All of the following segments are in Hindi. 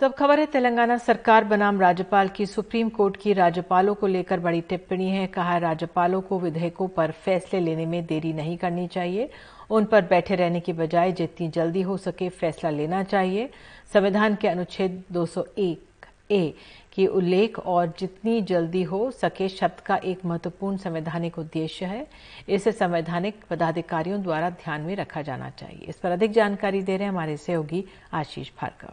तो अब खबर है, तेलंगाना सरकार बनाम राज्यपाल की, सुप्रीम कोर्ट की राज्यपालों को लेकर बड़ी टिप्पणी है। कहा, राज्यपालों को विधेयकों पर फैसले लेने में देरी नहीं करनी चाहिए। उन पर बैठे रहने की बजाय जितनी जल्दी हो सके फैसला लेना चाहिए। संविधान के अनुच्छेद 201 ए की उल्लेख, और जितनी जल्दी हो सके शब्द का एक महत्वपूर्ण संवैधानिक उद्देश्य है। इसे संवैधानिक पदाधिकारियों द्वारा ध्यान में रखा जाना चाहिए। इस पर अधिक जानकारी दे रहे हैं हमारे सहयोगी आशीष भार्गव।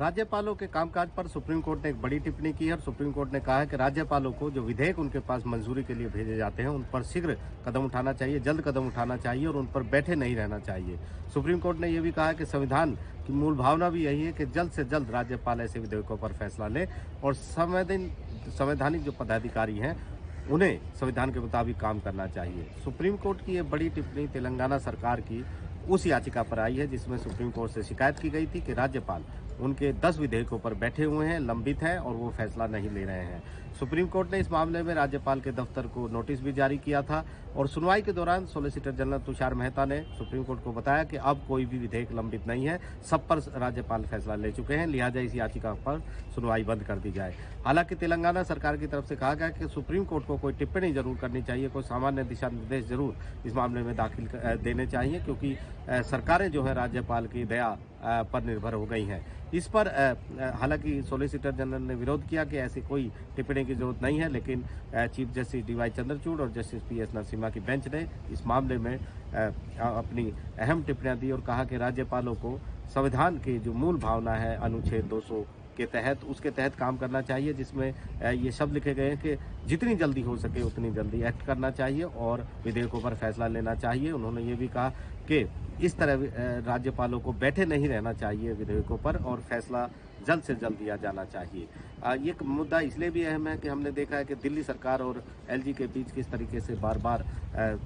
राज्यपालों के कामकाज पर सुप्रीम कोर्ट ने एक बड़ी टिप्पणी की है और सुप्रीम कोर्ट ने कहा है कि राज्यपालों को जो विधेयक उनके पास मंजूरी के लिए भेजे जाते हैं, उन पर शीघ्र कदम उठाना चाहिए, जल्द कदम उठाना चाहिए और उन पर बैठे नहीं रहना चाहिए। सुप्रीम कोर्ट ने यह भी कहा कि संविधान की मूल भावना भी यही है कि जल्द से जल्द राज्यपाल ऐसे विधेयकों पर फैसला ले और संवैधानिक जो पदाधिकारी हैं, उन्हें संविधान के मुताबिक काम करना चाहिए। सुप्रीम कोर्ट की ये बड़ी टिप्पणी तेलंगाना सरकार की उस याचिका पर आई है, जिसमें सुप्रीम कोर्ट से शिकायत की गई थी कि राज्यपाल उनके 10 विधेयकों पर बैठे हुए हैं, लंबित हैं और वो फैसला नहीं ले रहे हैं। सुप्रीम कोर्ट ने इस मामले में राज्यपाल के दफ्तर को नोटिस भी जारी किया था और सुनवाई के दौरान सोलिसिटर जनरल तुषार मेहता ने सुप्रीम कोर्ट को बताया कि अब कोई भी विधेयक लंबित नहीं है, सब पर राज्यपाल फैसला ले चुके हैं, लिहाजा इस याचिका पर सुनवाई बंद कर दी जाए। हालाँकि तेलंगाना सरकार की तरफ़ से कहा गया कि सुप्रीम कोर्ट को कोई टिप्पणी ज़रूर करनी चाहिए, कोई सामान्य दिशा निर्देश ज़रूर इस मामले में दाखिल देने चाहिए, क्योंकि सरकारें जो है, राज्यपाल की दया पर निर्भर हो गई हैं। इस पर हालाँकि सोलिसिटर जनरल ने विरोध किया कि ऐसी कोई टिप्पणी की ज़रूरत नहीं है, लेकिन चीफ जस्टिस डीवाई चंद्रचूड़ और जस्टिस पी एस नरसिम्हा की बेंच ने इस मामले में अपनी अहम टिप्पणियाँ दी और कहा कि राज्यपालों को संविधान की जो मूल भावना है, अनुच्छेद 200 के तहत, उसके तहत काम करना चाहिए, जिसमें ये शब्द लिखे गए हैं कि जितनी जल्दी हो सके उतनी जल्दी एक्ट करना चाहिए और विधेयकों पर फैसला लेना चाहिए। उन्होंने ये भी कहा कि इस तरह राज्यपालों को बैठे नहीं रहना चाहिए विधेयकों पर और फैसला जल्द से जल्द दिया जाना चाहिए। ये मुद्दा इसलिए भी अहम है कि हमने देखा है कि दिल्ली सरकार और एलजी के बीच किस तरीके से बार बार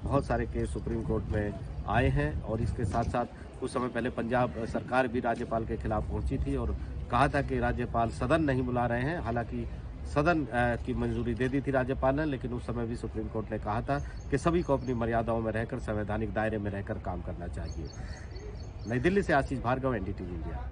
बहुत सारे केस सुप्रीम कोर्ट में आए हैं और इसके साथ साथ कुछ समय पहले पंजाब सरकार भी राज्यपाल के खिलाफ पहुँची थी और कहा था कि राज्यपाल सदन नहीं बुला रहे हैं। हालाँकि सदन की मंजूरी दे दी थी राज्यपाल ने, लेकिन उस समय भी सुप्रीम कोर्ट ने कहा था कि सभी को अपनी मर्यादाओं में रहकर, संवैधानिक दायरे में रहकर काम करना चाहिए। नई दिल्ली से आशीष भार्गव, एनडीटीवी इंडिया।